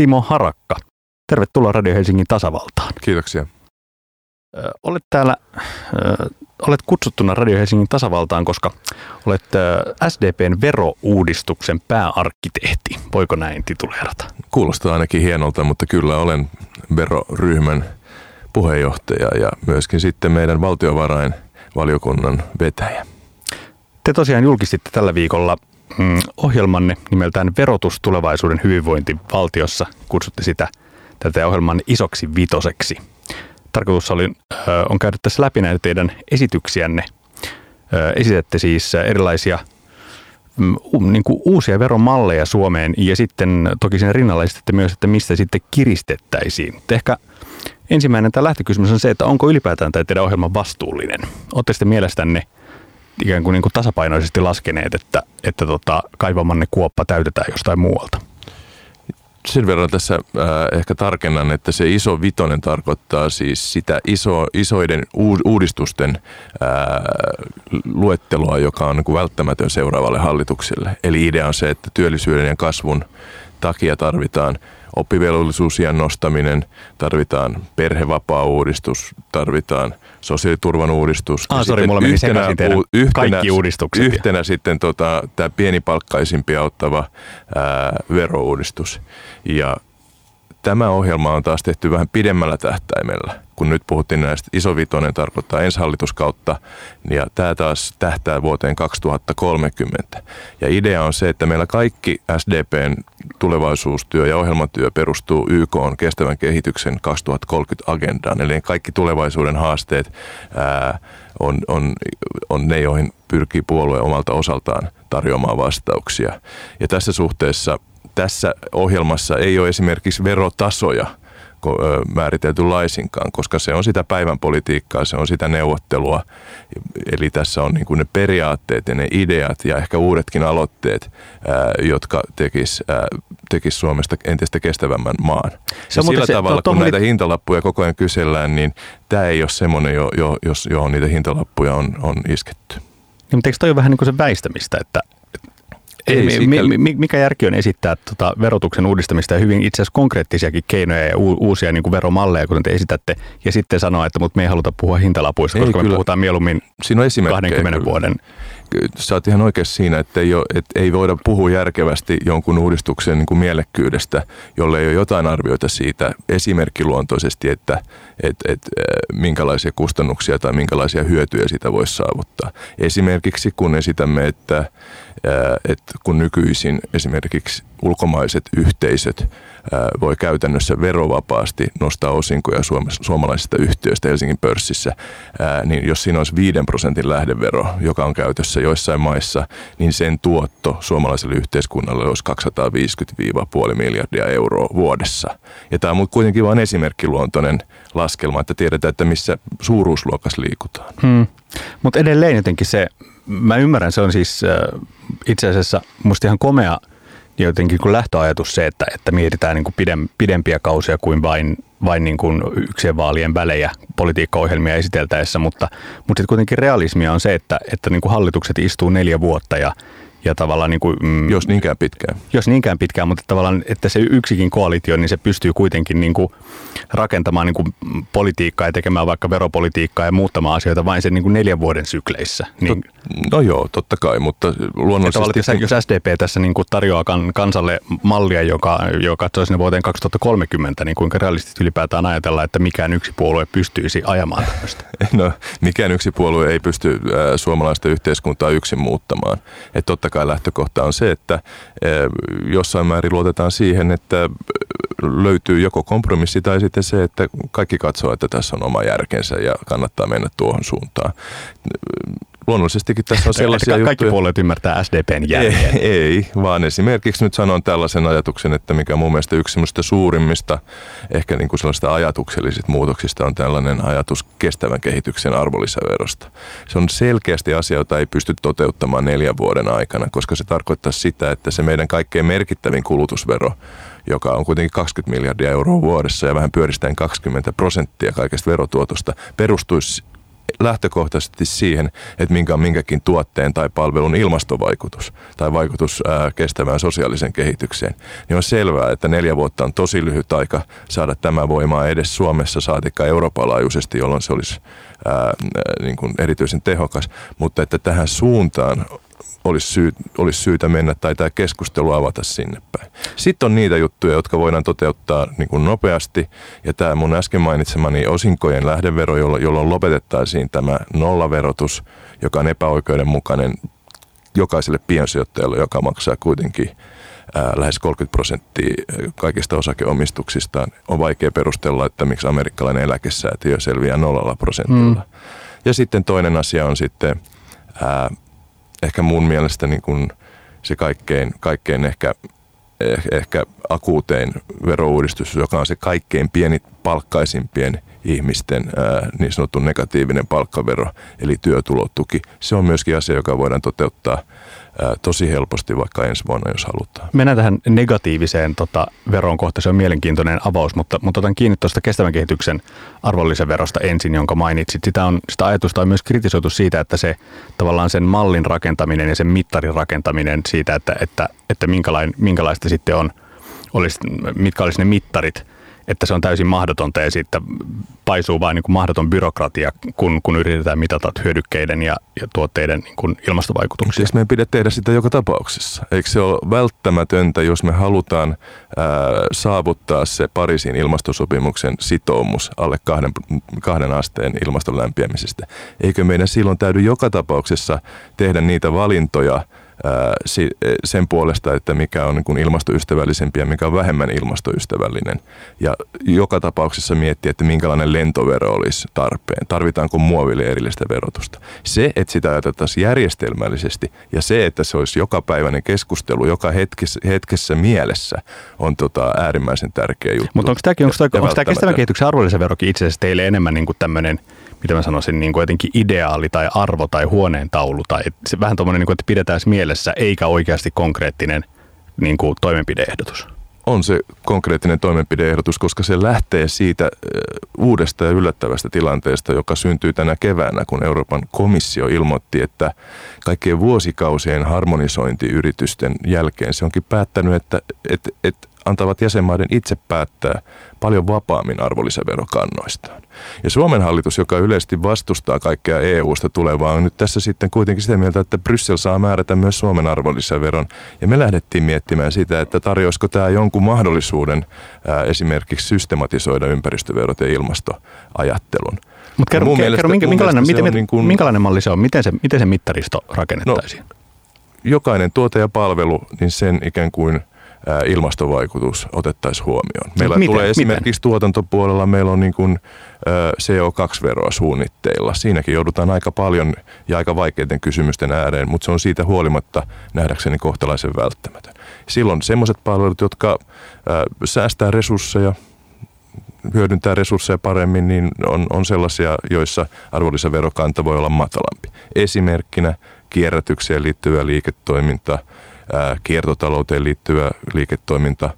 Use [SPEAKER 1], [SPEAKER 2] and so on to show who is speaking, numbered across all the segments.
[SPEAKER 1] Timo Harakka. Tervetuloa Radio Helsingin tasavaltaan.
[SPEAKER 2] Kiitoksia.
[SPEAKER 1] Olet täällä, olet kutsuttuna Radio Helsingin tasavaltaan, koska olet SDPn verouudistuksen pääarkkitehti. Voiko näin tituleerata?
[SPEAKER 2] Kuulostaa ainakin hienolta, mutta kyllä olen veroryhmän puheenjohtaja ja myöskin sitten meidän valtiovarainvaliokunnan vetäjä.
[SPEAKER 1] Te tosiaan julkistitte tällä viikolla ohjelmanne nimeltään Verotus tulevaisuuden hyvinvointi valtiossa. Kutsutte sitä tätä ohjelman isoksi vitoseksi. Tarkoitus oli, on käydä tässä läpi näitä teidän esityksiänne. Esitätte siis erilaisia mm, niin kuin uusia veromalleja Suomeen ja sitten toki siinä rinnalla esitätte myös, että mistä sitten kiristettäisiin. ehkä ensimmäinen tämä lähtökysymys on se, että onko ylipäätään tämä teidän ohjelma vastuullinen? Oletteko sitten mielestänne ikään kuin, niin kuin tasapainoisesti laskeneet, että, että tota, kaivamanne kuoppa täytetään jostain muualta?
[SPEAKER 2] Sen verran tässä äh, ehkä tarkennan, että se iso vitonen tarkoittaa siis sitä iso, isoiden uudistusten äh, luettelua, joka on niin välttämätön seuraavalle hallitukselle. Eli idea on se, että työllisyyden ja kasvun takia tarvitaan oppivelvollisuusien nostaminen, tarvitaan perhevapaa-uudistus, tarvitaan sosiaaliturvan uudistus.
[SPEAKER 1] Ah, sorry, mulla meni yhtenä, u, yhtenä, kaikki uudistukset.
[SPEAKER 2] Yhtenä sitten tota, tämä pienipalkkaisimpia ottava ää, verouudistus. Ja tämä ohjelma on taas tehty vähän pidemmällä tähtäimellä. Kun nyt puhuttiin näistä, iso vitonen tarkoittaa ensi hallituskautta, ja tämä taas tähtää vuoteen 2030. Ja idea on se, että meillä kaikki SDPn tulevaisuustyö ja ohjelmatyö perustuu YK on kestävän kehityksen 2030-agendaan. Eli kaikki tulevaisuuden haasteet ää, on, on, on ne, joihin pyrkii puolue omalta osaltaan tarjoamaan vastauksia. Ja tässä suhteessa tässä ohjelmassa ei ole esimerkiksi verotasoja määritelty laisinkaan, koska se on sitä päivän politiikkaa, se on sitä neuvottelua. Eli tässä on niin kuin ne periaatteet ja ne ideat ja ehkä uudetkin aloitteet, jotka tekis, tekis Suomesta entistä kestävämmän maan. Se ja sillä se, tavalla, to, kun näitä hintalappuja koko ajan kysellään, niin tämä ei ole semmoinen, jo, jo, johon niitä hintalappuja on, on isketty.
[SPEAKER 1] Niin, mutta eikö toi ole vähän niin kuin se väistämistä, että ei, mi, mi, mikä järki on esittää tota verotuksen uudistamista ja hyvin itse asiassa konkreettisiakin keinoja ja u, uusia niin kuin veromalleja, kuten te esitätte, ja sitten sanoa, että mutta me ei haluta puhua hintalapuista, ei, koska kyllä. me puhutaan mieluummin Siinä on 20 kyllä. vuoden
[SPEAKER 2] sä oot ihan oikeassa siinä, että ei, ole, että ei voida puhua järkevästi jonkun uudistuksen niin kuin mielekkyydestä, jolle ei ole jotain arvioita siitä esimerkkiluontoisesti, että et, et, minkälaisia kustannuksia tai minkälaisia hyötyjä sitä voisi saavuttaa. Esimerkiksi kun esitämme, että, että kun nykyisin esimerkiksi ulkomaiset yhteisöt voi käytännössä verovapaasti nostaa osinkoja suomalaisista yhtiöistä Helsingin pörssissä, niin jos siinä olisi 5 prosentin lähdevero, joka on käytössä joissain maissa, niin sen tuotto suomalaiselle yhteiskunnalle olisi 250-5 miljardia euroa vuodessa. Ja tämä on kuitenkin vain esimerkkiluontoinen laskelma, että tiedetään, että missä suuruusluokassa liikutaan. Hmm.
[SPEAKER 1] Mutta edelleen jotenkin se, mä ymmärrän, se on siis itse asiassa musta ihan komea jotenkin kun lähtöajatus se, että, että mietitään niin kuin pidem, pidempiä kausia kuin vain, vain niin kuin yksien vaalien välejä politiikkaohjelmia esiteltäessä, mutta, mutta sitten kuitenkin realismia on se, että, että niin kuin hallitukset istuu neljä vuotta ja ja tavallaan niin kuin,
[SPEAKER 2] mm, jos niinkään pitkään.
[SPEAKER 1] Jos niinkään pitkään, mutta tavallaan, että se yksikin koalitio, niin se pystyy kuitenkin niin kuin rakentamaan niin kuin politiikkaa ja tekemään vaikka veropolitiikkaa ja muuttamaan asioita vain sen niin kuin neljän vuoden sykleissä. Niin, Tot,
[SPEAKER 2] no joo, totta kai, mutta luonnollisesti...
[SPEAKER 1] Jos, jos SDP tässä niin kuin tarjoaa kan, kansalle mallia, joka, joka katsoo sinne vuoteen 2030, niin kuinka realistisesti ylipäätään ajatella, että mikään yksi puolue pystyisi ajamaan tämmöistä?
[SPEAKER 2] No, mikään yksi puolue ei pysty äh, suomalaista yhteiskuntaa yksin muuttamaan. Että totta kai lähtökohta on se, että eh, jossain määrin luotetaan siihen, että löytyy joko kompromissi tai sitten se, että kaikki katsoo, että tässä on oma järkensä ja kannattaa mennä tuohon suuntaan luonnollisestikin tässä on sellaisia
[SPEAKER 1] Kaikki juttuja. puolueet ymmärtää SDPn
[SPEAKER 2] jälkeen. Ei, ei, vaan esimerkiksi nyt sanon tällaisen ajatuksen, että mikä mun mielestä yksi suurimmista ehkä niin kuin sellaista ajatuksellisista muutoksista on tällainen ajatus kestävän kehityksen arvonlisäverosta. Se on selkeästi asia, jota ei pysty toteuttamaan neljän vuoden aikana, koska se tarkoittaa sitä, että se meidän kaikkein merkittävin kulutusvero, joka on kuitenkin 20 miljardia euroa vuodessa ja vähän pyöristäen 20 prosenttia kaikesta verotuotosta, perustuisi lähtökohtaisesti siihen, että minkä on minkäkin tuotteen tai palvelun ilmastovaikutus tai vaikutus ää, kestävään sosiaaliseen kehitykseen, niin on selvää, että neljä vuotta on tosi lyhyt aika saada tämä voimaa edes Suomessa saatikka Euroopan laajuisesti, jolloin se olisi ää, niin kuin erityisen tehokas, mutta että tähän suuntaan olisi, syy, olisi syytä mennä tai tämä keskustelu avata sinne päin. Sitten on niitä juttuja, jotka voidaan toteuttaa niin kuin nopeasti ja tämä mun äsken mainitsemani osinkojen lähdevero, jolloin lopetettaisiin tämä nollaverotus, joka on epäoikeudenmukainen jokaiselle piensijoittajalle, joka maksaa kuitenkin ää, lähes 30 prosenttia kaikista osakeomistuksistaan. On vaikea perustella, että miksi amerikkalainen eläkesäätiö selviää nollalla prosentilla. Mm. Ja sitten toinen asia on sitten ää, ehkä mun mielestä niin kuin se kaikkein, kaikkein ehkä, eh, ehkä akuutein verouudistus, joka on se kaikkein pieni palkkaisimpien ihmisten ää, niin sanottu negatiivinen palkkavero, eli työtulotuki. Se on myöskin asia, joka voidaan toteuttaa – tosi helposti vaikka ensi vuonna, jos halutaan.
[SPEAKER 1] Mennään tähän negatiiviseen tota, veroon kohta, se on mielenkiintoinen avaus, mutta, mutta otan kiinni tuosta kestävän kehityksen arvonlisäverosta ensin, jonka mainitsit. Sitä, on, sitä ajatusta on myös kritisoitu siitä, että se tavallaan sen mallin rakentaminen ja sen mittarin rakentaminen siitä, että, että, että minkälaista sitten on, olisi, mitkä olisi ne mittarit – että se on täysin mahdotonta ja siitä paisuu vain niin kuin mahdoton byrokratia, kun, kun yritetään mitata hyödykkeiden ja, ja tuotteiden niin kuin ilmastovaikutuksia.
[SPEAKER 2] Eikö meidän pidä tehdä sitä joka tapauksessa? Eikö se ole välttämätöntä, jos me halutaan ää, saavuttaa se Pariisin ilmastosopimuksen sitoumus alle kahden, kahden asteen ilmaston lämpiämisestä? Eikö meidän silloin täydy joka tapauksessa tehdä niitä valintoja – sen puolesta, että mikä on niin ilmastoystävällisempi ja mikä on vähemmän ilmastoystävällinen. Ja joka tapauksessa miettiä, että minkälainen lentovero olisi tarpeen. Tarvitaanko muoville erillistä verotusta. Se, että sitä ajateltaisiin järjestelmällisesti ja se, että se olisi jokapäiväinen keskustelu joka hetkessä, hetkessä mielessä, on tota äärimmäisen tärkeä juttu.
[SPEAKER 1] Mutta onko tämä kestävän kehityksen arvonlisäverokin itse asiassa teille enemmän niin kuin tämmöinen – mitä mä sanoisin, niin kuin jotenkin ideaali tai arvo tai huoneentaulu tai se vähän tuommoinen, niin kuin, että pidetään mielessä eikä oikeasti konkreettinen niin kuin toimenpideehdotus.
[SPEAKER 2] On se konkreettinen toimenpideehdotus, koska se lähtee siitä uudesta ja yllättävästä tilanteesta, joka syntyy tänä keväänä, kun Euroopan komissio ilmoitti, että kaikkien vuosikausien harmonisointiyritysten jälkeen se onkin päättänyt, että, että, että antavat jäsenmaiden itse päättää paljon vapaammin arvonlisäverokannoistaan. Ja Suomen hallitus, joka yleisesti vastustaa kaikkea EU-sta tulevaa, on nyt tässä sitten kuitenkin sitä mieltä, että Bryssel saa määrätä myös Suomen arvonlisäveron. Ja me lähdettiin miettimään sitä, että tarjoisiko tämä jonkun mahdollisuuden ää, esimerkiksi systematisoida ympäristöverot ja ilmastoajattelun.
[SPEAKER 1] Mutta kerro, kerro, kerro minkä, minkälainen, miten, niin kuin, minkälainen malli se on? Miten se, miten se mittaristo rakennettaisiin? No,
[SPEAKER 2] jokainen tuote ja palvelu, niin sen ikään kuin – ilmastovaikutus otettaisiin huomioon. Meillä miten, tulee esimerkiksi miten? tuotantopuolella, meillä on niin kuin CO2-veroa suunnitteilla. Siinäkin joudutaan aika paljon ja aika vaikeiden kysymysten ääreen, mutta se on siitä huolimatta nähdäkseni kohtalaisen välttämätön. Silloin semmoiset palvelut, jotka säästää resursseja, hyödyntää resursseja paremmin, niin on, on sellaisia, joissa arvonlisäverokanta voi olla matalampi. Esimerkkinä kierrätykseen liittyvä liiketoiminta – kiertotalouteen liittyvä liiketoiminta,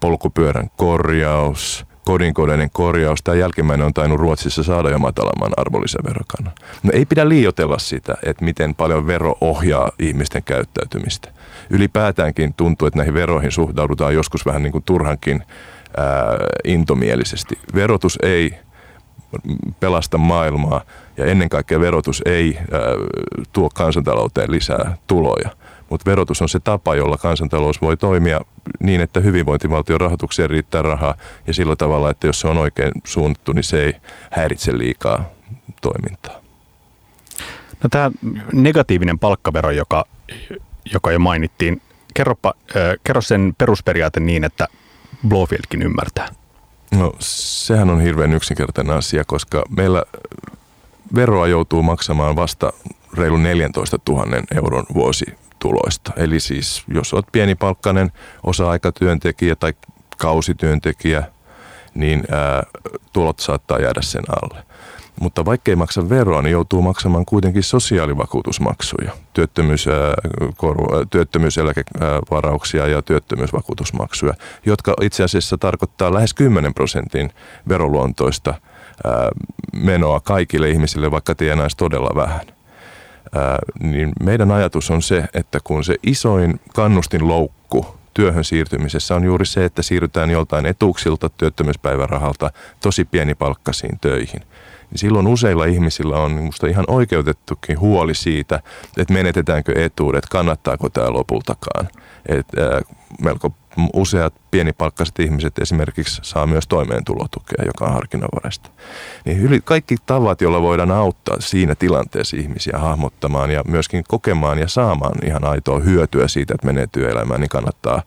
[SPEAKER 2] polkupyörän korjaus, kodinkoneiden korjaus. Tämä jälkimmäinen on tainnut Ruotsissa saada jo matalamman arvonlisäverokannan. No ei pidä liioitella sitä, että miten paljon vero ohjaa ihmisten käyttäytymistä. Ylipäätäänkin tuntuu, että näihin veroihin suhtaudutaan joskus vähän niin kuin turhankin ää, intomielisesti. Verotus ei pelasta maailmaa ja ennen kaikkea verotus ei ää, tuo kansantalouteen lisää tuloja mutta verotus on se tapa, jolla kansantalous voi toimia niin, että hyvinvointivaltion rahoitukseen riittää rahaa ja sillä tavalla, että jos se on oikein suunnattu, niin se ei häiritse liikaa toimintaa.
[SPEAKER 1] No tämä negatiivinen palkkavero, joka, joka jo mainittiin, kerropa, äh, kerro sen perusperiaate niin, että Blofieldkin ymmärtää.
[SPEAKER 2] No sehän on hirveän yksinkertainen asia, koska meillä veroa joutuu maksamaan vasta reilun 14 000 euron vuosi tuloista. Eli siis jos olet pienipalkkainen osa-aikatyöntekijä tai kausityöntekijä, niin ää, tulot saattaa jäädä sen alle. Mutta vaikkei maksa veroa, niin joutuu maksamaan kuitenkin sosiaalivakuutusmaksuja, työttömyys, ää, koru, työttömyyseläkevarauksia ja työttömyysvakuutusmaksuja, jotka itse asiassa tarkoittaa lähes 10 prosentin veroluontoista menoa kaikille ihmisille, vaikka tienaisi todella vähän. Niin meidän ajatus on se, että kun se isoin kannustin loukku työhön siirtymisessä on juuri se, että siirrytään joltain etuuksilta työttömyyspäivärahalta tosi pienipalkkaisiin töihin – niin silloin useilla ihmisillä on minusta ihan oikeutettukin huoli siitä, että menetetäänkö etuudet, kannattaako tämä lopultakaan. Et, äh, melko useat pienipalkkaiset ihmiset esimerkiksi saa myös toimeentulotukea, joka on harkinnanvaraista. Niin kaikki tavat, joilla voidaan auttaa siinä tilanteessa ihmisiä hahmottamaan ja myöskin kokemaan ja saamaan ihan aitoa hyötyä siitä, että menee työelämään, niin kannattaa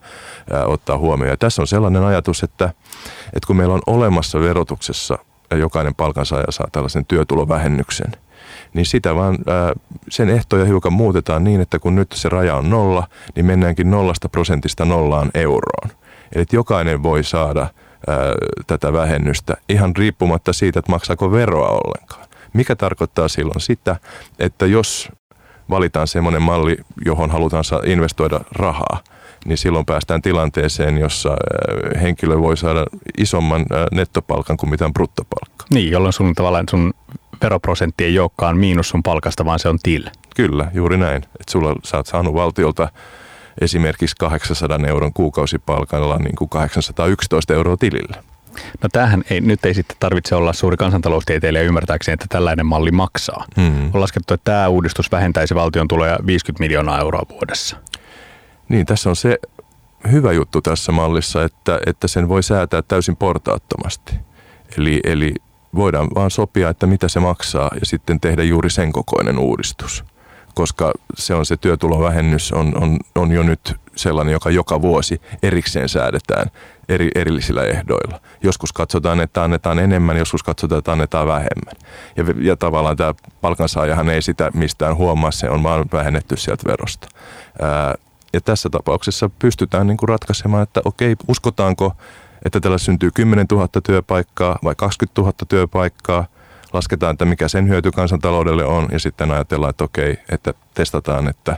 [SPEAKER 2] ää, ottaa huomioon. Ja tässä on sellainen ajatus, että, että kun meillä on olemassa verotuksessa jokainen palkansaaja saa tällaisen työtulovähennyksen, niin sitä vaan sen ehtoja hiukan muutetaan niin, että kun nyt se raja on nolla, niin mennäänkin nollasta prosentista nollaan euroon. Eli jokainen voi saada tätä vähennystä ihan riippumatta siitä, että maksaako veroa ollenkaan. Mikä tarkoittaa silloin sitä, että jos valitaan semmoinen malli, johon halutaan investoida rahaa, niin silloin päästään tilanteeseen, jossa äh, henkilö voi saada isomman äh, nettopalkan kuin mitään bruttopalkka.
[SPEAKER 1] Niin, jolloin sun tavallaan sun veroprosentti ei olekaan miinus sun palkasta, vaan se on til.
[SPEAKER 2] Kyllä, juuri näin. Että sulla sä oot saanut valtiolta esimerkiksi 800 euron kuukausipalkalla niin kuin 811 euroa tilille.
[SPEAKER 1] No tämähän ei, nyt ei sitten tarvitse olla suuri kansantaloustieteilijä ymmärtääkseen, että tällainen malli maksaa. Mm. On laskettu, että tämä uudistus vähentäisi valtion tuloja 50 miljoonaa euroa vuodessa.
[SPEAKER 2] Niin, tässä on se hyvä juttu tässä mallissa, että, että sen voi säätää täysin portaattomasti. Eli, eli voidaan vaan sopia, että mitä se maksaa ja sitten tehdä juuri sen kokoinen uudistus. Koska se on se työtulovähennys on, on, on jo nyt sellainen, joka joka vuosi erikseen säädetään eri, erillisillä ehdoilla. Joskus katsotaan, että annetaan enemmän, joskus katsotaan, että annetaan vähemmän. Ja, ja tavallaan tämä palkansaajahan ei sitä mistään huomaa, se on vaan vähennetty sieltä verosta. Ää, ja tässä tapauksessa pystytään niin kuin ratkaisemaan, että okei, uskotaanko, että tällä syntyy 10 000 työpaikkaa vai 20 000 työpaikkaa. Lasketaan, että mikä sen hyöty kansantaloudelle on ja sitten ajatellaan, että okei, että testataan, että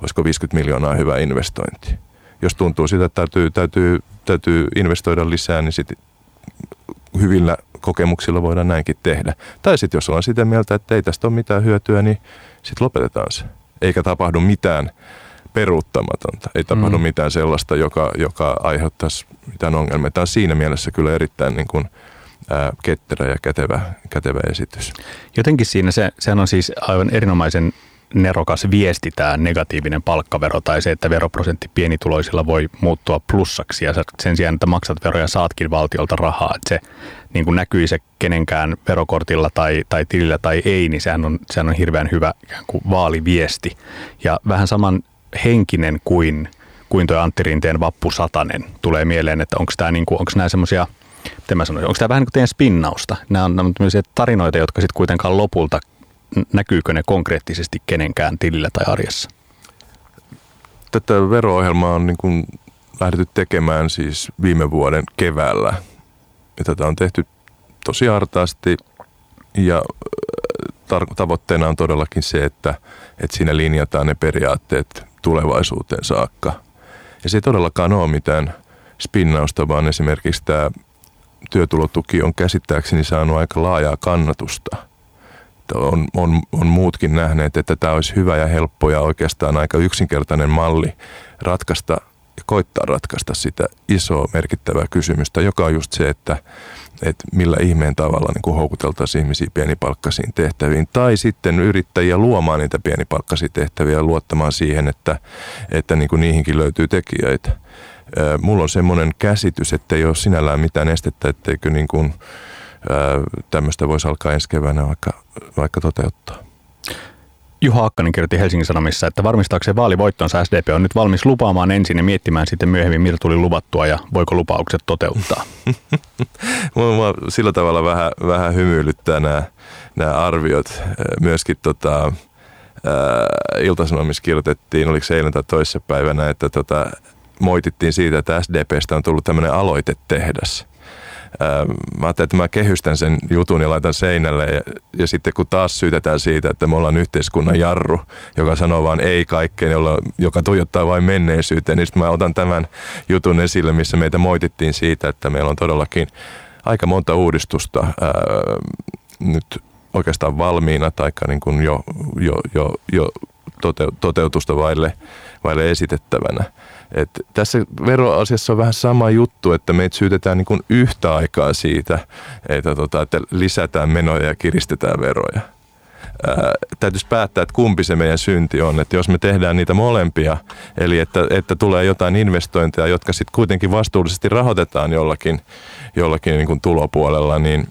[SPEAKER 2] olisiko 50 miljoonaa hyvä investointi. Jos tuntuu sitä, että täytyy, täytyy, täytyy investoida lisää, niin sitten hyvillä kokemuksilla voidaan näinkin tehdä. Tai sitten jos ollaan sitä mieltä, että ei tästä ole mitään hyötyä, niin sitten lopetetaan se. Eikä tapahdu mitään peruuttamatonta. Ei tapahdu mm. mitään sellaista, joka, joka aiheuttaisi mitään ongelmia. Tämä on siinä mielessä kyllä erittäin niin kuin, ää, ketterä ja kätevä, kätevä esitys.
[SPEAKER 1] Jotenkin siinä se, sehän on siis aivan erinomaisen nerokas viesti tämä negatiivinen palkkavero tai se, että veroprosentti pienituloisilla voi muuttua plussaksi ja sen sijaan, että maksat veroja saatkin valtiolta rahaa, että se niin kuin näkyy se kenenkään verokortilla tai, tai tilillä tai ei, niin sehän on, sehän on hirveän hyvä kuin vaaliviesti. Ja vähän saman henkinen kuin, kuin tuo Antti Rinteen vappusatanen. Tulee mieleen, että onko tämä niinku, onko nämä semmoisia, miten mä sanoisin, onko tämä vähän niin kuin teidän spinnausta? Nämä on tämmöisiä tarinoita, jotka sitten kuitenkaan lopulta, näkyykö ne konkreettisesti kenenkään tilillä tai arjessa?
[SPEAKER 2] Tätä vero-ohjelmaa on niin kuin lähdetty tekemään siis viime vuoden keväällä. Ja tätä on tehty tosi hartaasti ja tavoitteena on todellakin se, että, että siinä linjataan ne periaatteet tulevaisuuteen saakka. Ja se ei todellakaan ole mitään spinnausta, vaan esimerkiksi tämä työtulotuki on käsittääkseni saanut aika laajaa kannatusta. On, on, on muutkin nähneet, että tämä olisi hyvä ja helppo ja oikeastaan aika yksinkertainen malli ratkaista ja koittaa ratkaista sitä isoa merkittävää kysymystä, joka on just se, että että millä ihmeen tavalla niin kuin houkuteltaisiin ihmisiä pienipalkkaisiin tehtäviin. Tai sitten yrittäjiä luomaan niitä pienipalkkaisia tehtäviä ja luottamaan siihen, että, että niin kuin niihinkin löytyy tekijöitä. Mulla on semmoinen käsitys, että ei ole sinällään mitään estettä, etteikö niin kuin, tämmöistä voisi alkaa ensi keväänä vaikka, vaikka toteuttaa.
[SPEAKER 1] Juha Akkanen kirjoitti Helsingin Sanomissa, että varmistaakseen vaalivoittonsa SDP on nyt valmis lupaamaan ensin ja miettimään sitten myöhemmin, mitä tuli luvattua ja voiko lupaukset toteuttaa.
[SPEAKER 2] Mua sillä tavalla vähän, vähän hymyilyttää nämä, nämä arviot. Myöskin tota, Ilta-Sanomissa kirjoitettiin, oliko se eilen tai toissapäivänä, että tota, moitittiin siitä, että SDPstä on tullut tämmöinen aloitetehdas mä ajattelin, että mä kehystän sen jutun ja laitan seinälle ja, ja sitten kun taas syytetään siitä, että me ollaan yhteiskunnan jarru, joka sanoo vaan ei kaikkeen, jolla, joka tuijottaa vain menneisyyteen, niin sitten mä otan tämän jutun esille, missä meitä moitittiin siitä, että meillä on todellakin aika monta uudistusta ää, nyt oikeastaan valmiina tai niin kuin jo, jo, jo, jo toteutusta vaille, vaille esitettävänä. Et tässä veroasiassa on vähän sama juttu, että meitä syytetään niin yhtä aikaa siitä, että, tota, että lisätään menoja ja kiristetään veroja. Ää, täytyisi päättää, että kumpi se meidän synti on. Että jos me tehdään niitä molempia, eli että, että tulee jotain investointeja, jotka sitten kuitenkin vastuullisesti rahoitetaan jollakin, jollakin niin tulopuolella, niin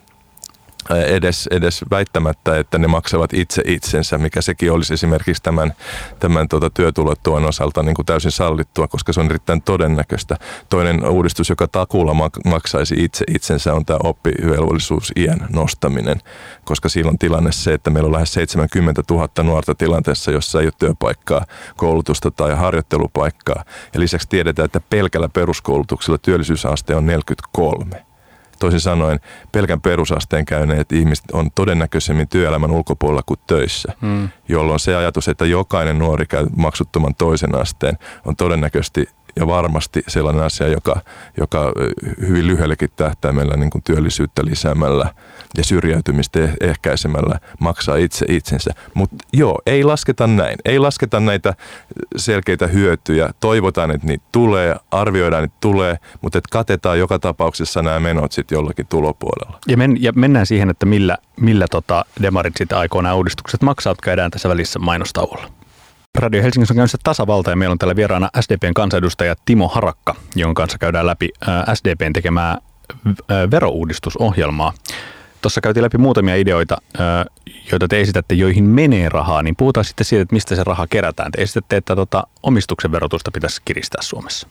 [SPEAKER 2] edes, edes väittämättä, että ne maksavat itse itsensä, mikä sekin olisi esimerkiksi tämän, tämän tuota työtulotuen osalta niin kuin täysin sallittua, koska se on erittäin todennäköistä. Toinen uudistus, joka takuulla maksaisi itse itsensä, on tämä oppivelvollisuus-iän nostaminen, koska silloin tilanne se, että meillä on lähes 70 000 nuorta tilanteessa, jossa ei ole työpaikkaa, koulutusta tai harjoittelupaikkaa. Ja lisäksi tiedetään, että pelkällä peruskoulutuksella työllisyysaste on 43 Toisin sanoen pelkän perusasteen käyneet ihmiset on todennäköisemmin työelämän ulkopuolella kuin töissä, hmm. jolloin se ajatus, että jokainen nuori käy maksuttoman toisen asteen, on todennäköisesti ja varmasti sellainen asia, joka, joka hyvin lyhyellekin tähtäimellä niin kuin työllisyyttä lisäämällä ja syrjäytymistä eh-, ehkäisemällä maksaa itse itsensä. Mutta joo, ei lasketa näin. Ei lasketa näitä selkeitä hyötyjä. Toivotaan, että niitä tulee, arvioidaan, että tulee, mutta että katetaan joka tapauksessa nämä menot sitten jollakin tulopuolella.
[SPEAKER 1] Ja, men, ja mennään siihen, että millä, millä tota demarit sitten aikoo nämä uudistukset maksaa, jotka tässä välissä mainostauolla. Radio Helsingissä on käynnissä tasavalta ja meillä on täällä vieraana SDPn kansanedustaja Timo Harakka, jonka kanssa käydään läpi SDPn tekemää verouudistusohjelmaa. Tuossa käytiin läpi muutamia ideoita, joita te esitätte, joihin menee rahaa, niin puhutaan sitten siitä, että mistä se raha kerätään. Te esitätte, että tota, omistuksen verotusta pitäisi kiristää Suomessa.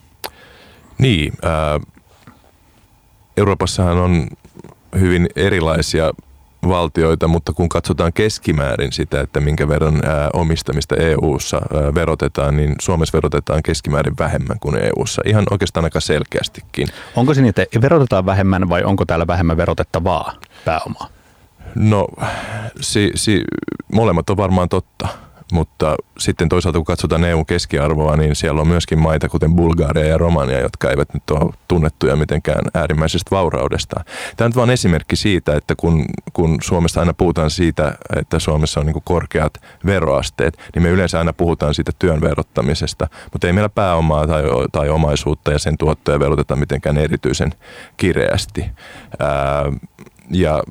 [SPEAKER 2] Niin, äh, Euroopassahan on hyvin erilaisia valtioita, mutta kun katsotaan keskimäärin sitä, että minkä verran ää, omistamista EU-ssa ää, verotetaan, niin Suomessa verotetaan keskimäärin vähemmän kuin EU-ssa. Ihan oikeastaan aika selkeästikin.
[SPEAKER 1] Onko se niin, että verotetaan vähemmän vai onko täällä vähemmän verotettavaa pääomaa?
[SPEAKER 2] No, si, si, molemmat on varmaan totta. Mutta sitten toisaalta kun katsotaan EUn keskiarvoa, niin siellä on myöskin maita kuten Bulgaria ja Romania, jotka eivät nyt ole tunnettuja mitenkään äärimmäisestä vauraudesta. Tämä on vain esimerkki siitä, että kun, kun Suomessa aina puhutaan siitä, että Suomessa on niin korkeat veroasteet, niin me yleensä aina puhutaan siitä työn verottamisesta, mutta ei meillä pääomaa tai, tai omaisuutta ja sen tuottoja veroteta mitenkään erityisen kireästi. Ää, ja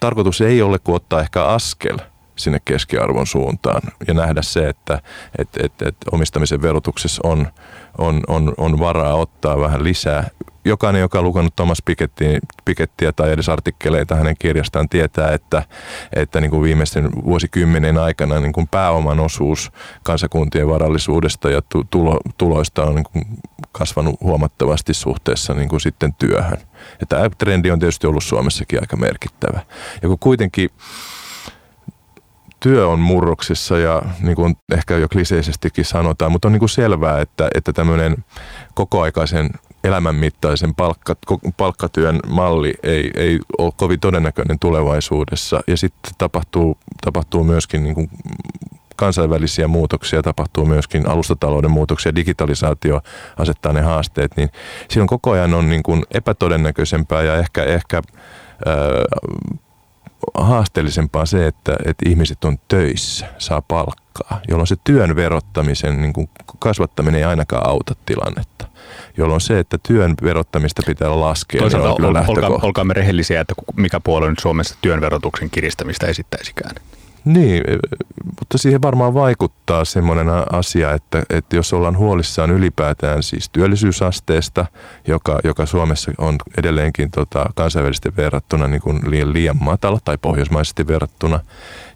[SPEAKER 2] tarkoitus ei ole kuin ottaa ehkä askel – sinne keskiarvon suuntaan ja nähdä se, että et, et, et omistamisen verotuksessa on, on, on, on varaa ottaa vähän lisää. Jokainen, joka on lukenut Thomas Pikettiä, tai edes artikkeleita hänen kirjastaan, tietää, että, että niin kuin viimeisten vuosikymmenen aikana niin kuin pääoman osuus kansakuntien varallisuudesta ja tulo, tuloista on niin kuin kasvanut huomattavasti suhteessa niin kuin sitten työhön. Ja tämä trendi on tietysti ollut Suomessakin aika merkittävä. Ja kun kuitenkin työ on murroksissa ja niin kuin ehkä jo kliseisestikin sanotaan, mutta on niin kuin selvää, että, että tämmöinen kokoaikaisen elämänmittaisen palkka, palkkatyön malli ei, ei ole kovin todennäköinen tulevaisuudessa. Ja sitten tapahtuu, tapahtuu myöskin niin kuin kansainvälisiä muutoksia, tapahtuu myöskin alustatalouden muutoksia, digitalisaatio asettaa ne haasteet, niin silloin koko ajan on niin kuin epätodennäköisempää ja ehkä, ehkä haasteellisempaa se, että, että ihmiset on töissä, saa palkkaa, jolloin se työn verottamisen niin kuin kasvattaminen ei ainakaan auta tilannetta. Jolloin se, että työn verottamista pitää laskea,
[SPEAKER 1] niin Toisaalta niin on kyllä olkaa, olkaamme rehellisiä, että mikä puolue nyt Suomessa työn verotuksen kiristämistä esittäisikään.
[SPEAKER 2] Niin, e, mutta siihen varmaan vaikuttaa semmoinen asia, että, että jos ollaan huolissaan ylipäätään siis työllisyysasteesta, joka, joka Suomessa on edelleenkin tota, kansainvälisesti verrattuna niin kuin liian, liian matala tai pohjoismaisesti verrattuna,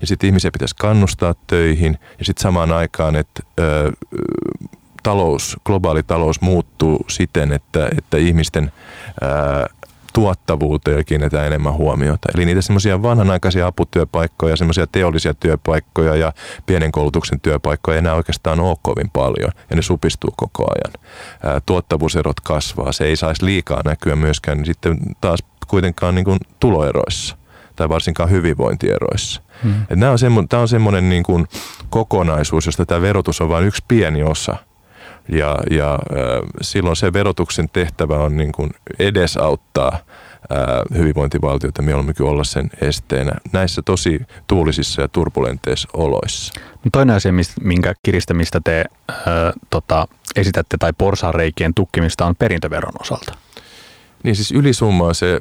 [SPEAKER 2] ja sitten ihmisiä pitäisi kannustaa töihin, ja sitten samaan aikaan, että ö, talous, globaali talous muuttuu siten, että, että ihmisten ö, tuottavuuteen kiinnitetään enemmän huomiota. Eli niitä semmoisia vanhanaikaisia aputyöpaikkoja, semmoisia teollisia työpaikkoja ja pienen koulutuksen työpaikkoja ei enää oikeastaan ole kovin paljon ja ne supistuu koko ajan. Ää, tuottavuuserot kasvaa, se ei saisi liikaa näkyä myöskään niin sitten taas kuitenkaan niin kuin tuloeroissa tai varsinkaan hyvinvointieroissa. Hmm. Tämä on on semmoinen niin kuin kokonaisuus, josta tämä verotus on vain yksi pieni osa – ja, ja silloin se verotuksen tehtävä on niin kuin edesauttaa hyvinvointivaltiota mieluummin kuin olla sen esteenä näissä tosi tuulisissa ja turbulenteissa oloissa.
[SPEAKER 1] No toinen asia, minkä kiristämistä te äh, tota, esitätte tai porsareikien tukkimista on perintöveron osalta.
[SPEAKER 2] Niin siis ylisummaa se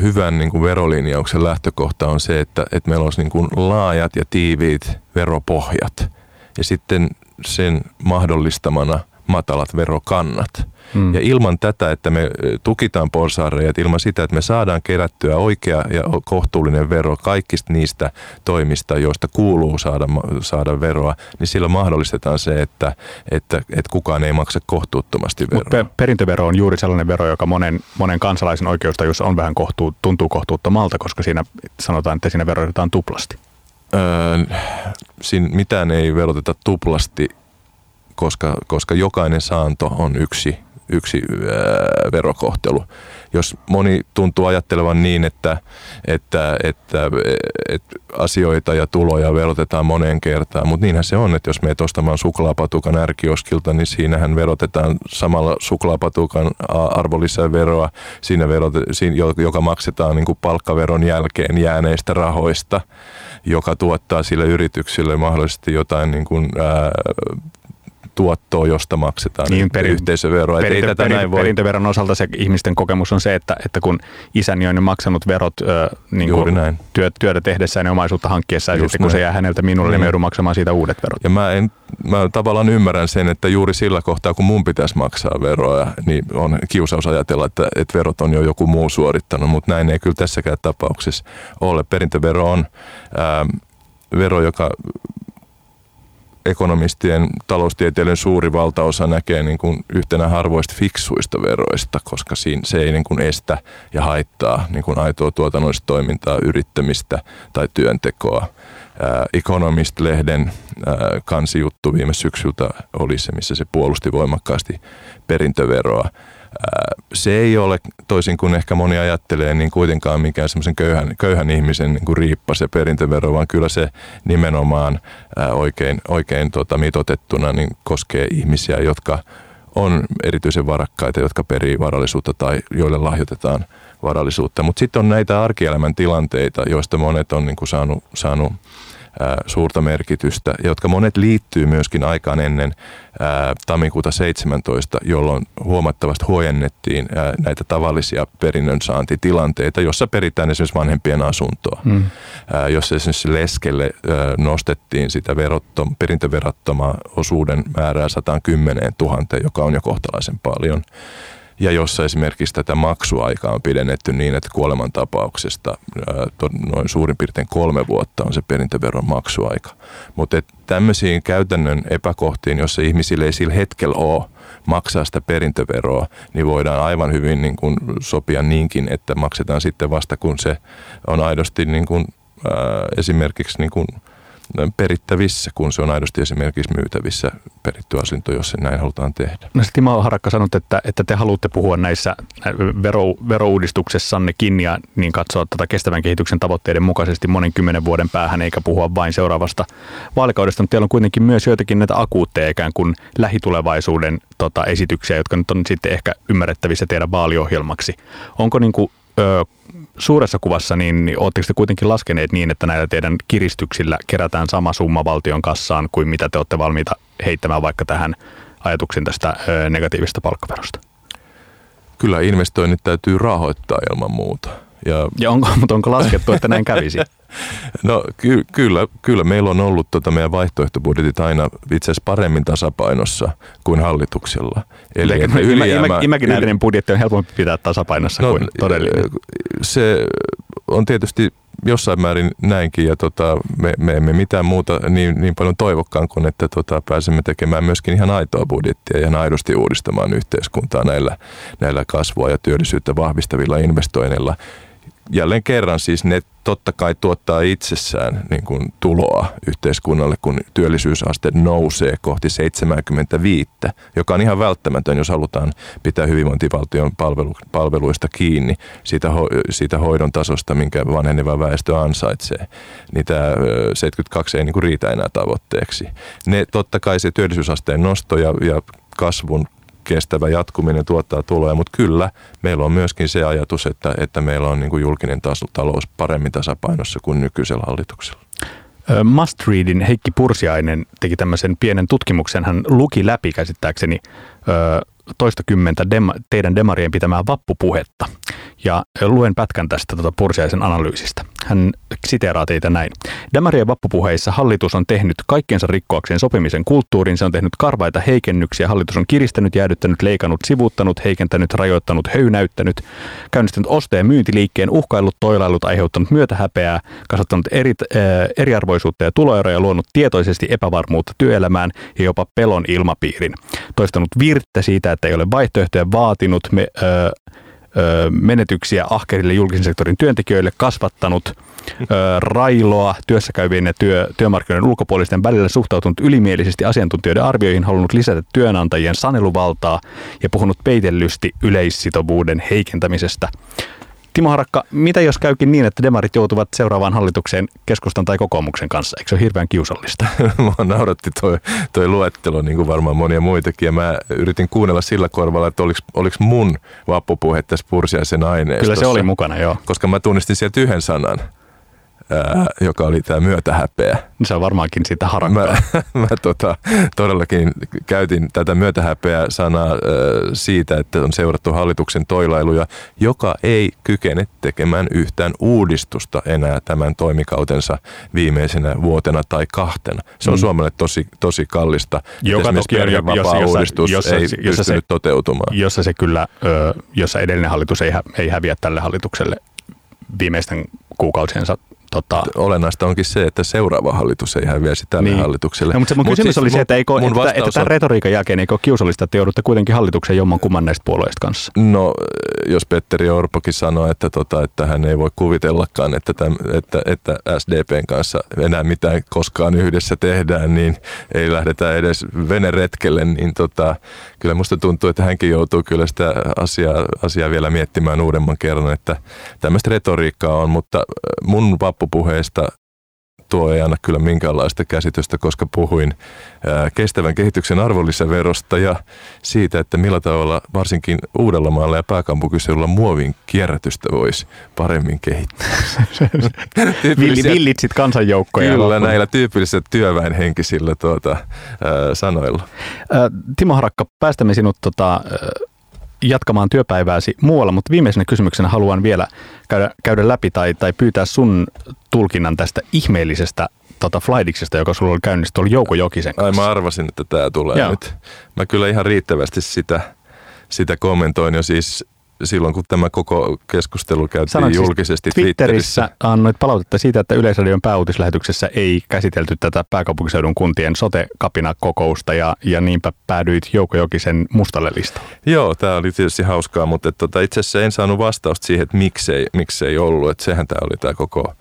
[SPEAKER 2] hyvän niin kuin verolinjauksen lähtökohta on se, että, että meillä olisi niin kuin laajat ja tiiviit veropohjat ja sitten sen mahdollistamana matalat verokannat. Mm. Ja ilman tätä, että me tukitaan porsaarejat, ilman sitä, että me saadaan kerättyä oikea ja kohtuullinen vero kaikista niistä toimista, joista kuuluu saada, saada veroa, niin sillä mahdollistetaan se, että, että, että kukaan ei maksa kohtuuttomasti veroa. Mutta
[SPEAKER 1] perintövero on juuri sellainen vero, joka monen, monen kansalaisen oikeustajus on vähän kohtuu, tuntuu kohtuuttomalta, koska siinä sanotaan, että siinä verotetaan tuplasti.
[SPEAKER 2] Öö, siinä mitään ei veroteta tuplasti, koska, koska jokainen saanto on yksi yksi ää, verokohtelu. Jos moni tuntuu ajattelevan niin, että, että, että, että asioita ja tuloja verotetaan moneen kertaan, mutta niinhän se on, että jos meet ostamaan suklaapatukan ärkioskilta, niin siinähän verotetaan samalla suklaapatukan arvonlisäveroa, siinä verote, siinä, joka maksetaan niin kuin palkkaveron jälkeen jääneistä rahoista, joka tuottaa sille yrityksille mahdollisesti jotain niin kuin, ää, tuottoa, josta maksetaan niin, perin, yhteisöveroa.
[SPEAKER 1] Perintö, ei tätä perin, näin voi... Perintöveron osalta se ihmisten kokemus on se, että, että kun isäni on maksanut verot ö, niin Juuri kuin näin. Työ, työtä tehdessään ja omaisuutta hankkiessaan, ja sitten kun se jää häneltä minulle, niin, niin me joudun maksamaan siitä uudet verot.
[SPEAKER 2] Ja mä, en, mä tavallaan ymmärrän sen, että juuri sillä kohtaa, kun mun pitäisi maksaa veroa, niin on kiusaus ajatella, että, että verot on jo joku muu suorittanut, mutta näin ei kyllä tässäkään tapauksessa ole. Perintövero on ää, vero, joka ekonomistien taloustieteilijöiden suuri valtaosa näkee niin kuin yhtenä harvoista fiksuista veroista, koska siinä se ei niin kuin estä ja haittaa niin kuin aitoa tuotannollista toimintaa, yrittämistä tai työntekoa. Economist-lehden kansijuttu viime syksyltä oli se, missä se puolusti voimakkaasti perintöveroa se ei ole, toisin kuin ehkä moni ajattelee, niin kuitenkaan mikään semmoisen köyhän, köyhän ihmisen niin kuin riippa se perintövero, vaan kyllä se nimenomaan oikein, oikein tota, mitotettuna niin koskee ihmisiä, jotka on erityisen varakkaita, jotka perii varallisuutta tai joille lahjoitetaan varallisuutta. Mutta sitten on näitä arkielämän tilanteita, joista monet on niin kuin saanut, saanut suurta merkitystä, jotka monet liittyy myöskin aikaan ennen tammikuuta 17, jolloin huomattavasti huojennettiin näitä tavallisia perinnönsaantitilanteita, jossa peritään esimerkiksi vanhempien asuntoa. Mm. Jossa esimerkiksi leskelle nostettiin sitä verottom, perintöverottomaa osuuden määrää 110 000, joka on jo kohtalaisen paljon ja jossa esimerkiksi tätä maksuaikaa on pidennetty niin, että kuolemantapauksesta noin suurin piirtein kolme vuotta on se perintöveron maksuaika. Mutta tämmöisiin käytännön epäkohtiin, jossa ihmisille ei sillä hetkellä ole maksaa sitä perintöveroa, niin voidaan aivan hyvin niin kuin sopia niinkin, että maksetaan sitten vasta kun se on aidosti niin kuin, ää, esimerkiksi niin kuin, perittävissä, kun se on aidosti esimerkiksi myytävissä peritty asunto, jos se näin halutaan tehdä.
[SPEAKER 1] No Timo Harakka sanot, että, että te haluatte puhua näissä vero, verouudistuksessannekin ja niin katsoa tätä kestävän kehityksen tavoitteiden mukaisesti monen kymmenen vuoden päähän, eikä puhua vain seuraavasta vaalikaudesta, mutta teillä on kuitenkin myös joitakin näitä akuutteja ikään kuin lähitulevaisuuden tota, esityksiä, jotka nyt on sitten ehkä ymmärrettävissä teidän vaaliohjelmaksi. Onko niin kuin, ö, suuressa kuvassa, niin, niin oletteko te kuitenkin laskeneet niin, että näillä teidän kiristyksillä kerätään sama summa valtion kassaan kuin mitä te olette valmiita heittämään vaikka tähän ajatuksen tästä negatiivisesta palkkaverosta?
[SPEAKER 2] Kyllä investoinnit täytyy rahoittaa ilman muuta.
[SPEAKER 1] Ja, ja onko, mutta onko laskettu, että näin kävisi?
[SPEAKER 2] No ky- kyllä, kyllä meillä on ollut tota meidän vaihtoehtobudjetit aina itse asiassa paremmin tasapainossa kuin hallituksella.
[SPEAKER 1] Eli että ylijäämä, imaginäärinen budjetti on helpompi pitää tasapainossa no, kuin todellinen.
[SPEAKER 2] Se on tietysti jossain määrin näinkin ja tota, me, me emme mitään muuta niin, niin paljon toivokkaan kuin, että tota, pääsemme tekemään myöskin ihan aitoa budjettia ja ihan aidosti uudistamaan yhteiskuntaa näillä, näillä kasvua ja työllisyyttä vahvistavilla investoinneilla jälleen kerran siis ne totta kai tuottaa itsessään niin kuin tuloa yhteiskunnalle, kun työllisyysaste nousee kohti 75, joka on ihan välttämätön, jos halutaan pitää hyvinvointivaltion palvelu, palveluista kiinni siitä, ho, siitä hoidon tasosta, minkä vanheneva väestö ansaitsee. Niin tämä 72 ei niin kuin riitä enää tavoitteeksi. Ne totta kai se työllisyysasteen nosto ja, ja kasvun kestävä jatkuminen tuottaa tuloja, mutta kyllä meillä on myöskin se ajatus, että, että meillä on niin kuin julkinen talous paremmin tasapainossa kuin nykyisellä hallituksella.
[SPEAKER 1] Must Readin Heikki Pursiainen teki tämmöisen pienen tutkimuksen. Hän luki läpi käsittääkseni toistakymmentä dem- teidän demarien pitämää vappupuhetta. Ja luen pätkän tästä tuota Pursiaisen analyysistä. Hän siteeraa teitä näin. Demarien vappupuheissa hallitus on tehnyt kaikkensa rikkoakseen sopimisen kulttuurin. Se on tehnyt karvaita heikennyksiä. Hallitus on kiristänyt, jäädyttänyt, leikannut, sivuuttanut, heikentänyt, rajoittanut, höynäyttänyt, käynnistänyt oste- ja myyntiliikkeen, uhkaillut, toilailut, aiheuttanut myötähäpeää, kasvattanut eri, äh, eriarvoisuutta ja tuloeroja, luonut tietoisesti epävarmuutta työelämään ja jopa pelon ilmapiirin. Toistanut virttä siitä, että ei ole vaihtoehtoja vaatinut me, ö, menetyksiä ahkerille julkisen sektorin työntekijöille, kasvattanut railoa työssäkäyvien ja työ, työmarkkinoiden ulkopuolisten välillä, suhtautunut ylimielisesti asiantuntijoiden arvioihin, halunnut lisätä työnantajien saneluvaltaa ja puhunut peitellysti yleissitovuuden heikentämisestä. Timo Harakka, mitä jos käykin niin, että demarit joutuvat seuraavaan hallitukseen keskustan tai kokoomuksen kanssa? Eikö se ole hirveän kiusallista?
[SPEAKER 2] Mua nauratti toi, toi luettelo, niin kuin varmaan monia muitakin. Ja mä yritin kuunnella sillä korvalla, että oliko, oliko mun vappupuhe tässä Pursiaisen aineistossa.
[SPEAKER 1] Kyllä se oli mukana, joo.
[SPEAKER 2] Koska mä tunnistin sieltä yhden sanan ää, joka oli tämä myötähäpeä.
[SPEAKER 1] Se on varmaankin sitä harakkaa.
[SPEAKER 2] Mä, mä tota, todellakin käytin tätä myötähäpeä sanaa ää, siitä, että on seurattu hallituksen toilailuja, joka ei kykene tekemään yhtään uudistusta enää tämän toimikautensa viimeisenä vuotena tai kahtena. Se on mm. Suomelle tosi, tosi kallista.
[SPEAKER 1] Joka toki on,
[SPEAKER 2] jossa, uudistus jossa, ei jossa se, toteutumaan.
[SPEAKER 1] Jossa se kyllä, jossa edellinen hallitus ei, ei häviä tälle hallitukselle viimeisten kuukausiensa Tota...
[SPEAKER 2] Olennaista onkin se, että seuraava hallitus ei häviäisi tälle niin. hallitukselle.
[SPEAKER 1] No, mutta se mun Mut kysymys siis oli se, että, eikö, että, että tämän retoriikan jälkeen eikö ole kiusallista, että joudutte kuitenkin hallituksen jomman kumman näistä puolueista kanssa?
[SPEAKER 2] No, jos Petteri Orpokin sanoo, että, tota, että hän ei voi kuvitellakaan, että, täm, että, että SDPn kanssa enää mitään koskaan yhdessä tehdään, niin ei lähdetä edes veneretkelle, niin tota, kyllä musta tuntuu, että hänkin joutuu kyllä sitä asiaa, asiaa vielä miettimään uudemman kerran, että tämmöistä retoriikkaa on, mutta mun vappu loppupuheesta tuo ei anna kyllä minkäänlaista käsitystä, koska puhuin kestävän kehityksen arvonlisäverosta ja siitä, että millä tavalla varsinkin Uudellamaalla ja pääkaupunkiseudulla muovin kierrätystä voisi paremmin kehittää.
[SPEAKER 1] Villitsit kansanjoukkoja.
[SPEAKER 2] Kyllä, loppuun. näillä tyypillisillä työväenhenkisillä tuota, ää, sanoilla.
[SPEAKER 1] Timo Harakka, päästämme sinut tota, jatkamaan työpäivääsi muualla, mutta viimeisenä kysymyksenä haluan vielä käydä, käydä läpi tai, tai pyytää sun tulkinnan tästä ihmeellisestä tota Flydiksesta, joka sulla oli käynnissä tuolla Jouko Jokisen kanssa.
[SPEAKER 2] Ai mä arvasin, että tämä tulee Joo. nyt. Mä kyllä ihan riittävästi sitä, sitä kommentoin jo siis silloin, kun tämä koko keskustelu käytiin Sanoit siis julkisesti siis Twitterissä.
[SPEAKER 1] Twitterissä annoit palautetta siitä, että Yleisradion pääuutislähetyksessä ei käsitelty tätä pääkaupunkiseudun kuntien sote-kapinakokousta ja, ja niinpä päädyit Jouko Jokisen mustalle listalle.
[SPEAKER 2] Joo, tämä oli tietysti hauskaa, mutta tota, itse asiassa en saanut vastausta siihen, että miksei, miksei ollut. Että sehän tämä oli tämä koko,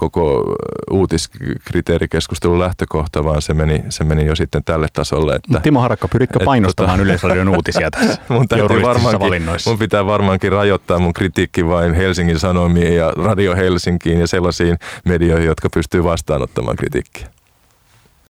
[SPEAKER 2] koko uutiskriteerikeskustelun lähtökohta, vaan se meni, se meni jo sitten tälle tasolle. Että,
[SPEAKER 1] Timo Harakka, pyritkö painostamaan tota, Yleisradion uutisia tässä mun varmaankin,
[SPEAKER 2] mun pitää varmaankin rajoittaa mun kritiikki vain Helsingin Sanomiin ja Radio Helsinkiin ja sellaisiin medioihin, jotka pystyy vastaanottamaan kritiikkiä.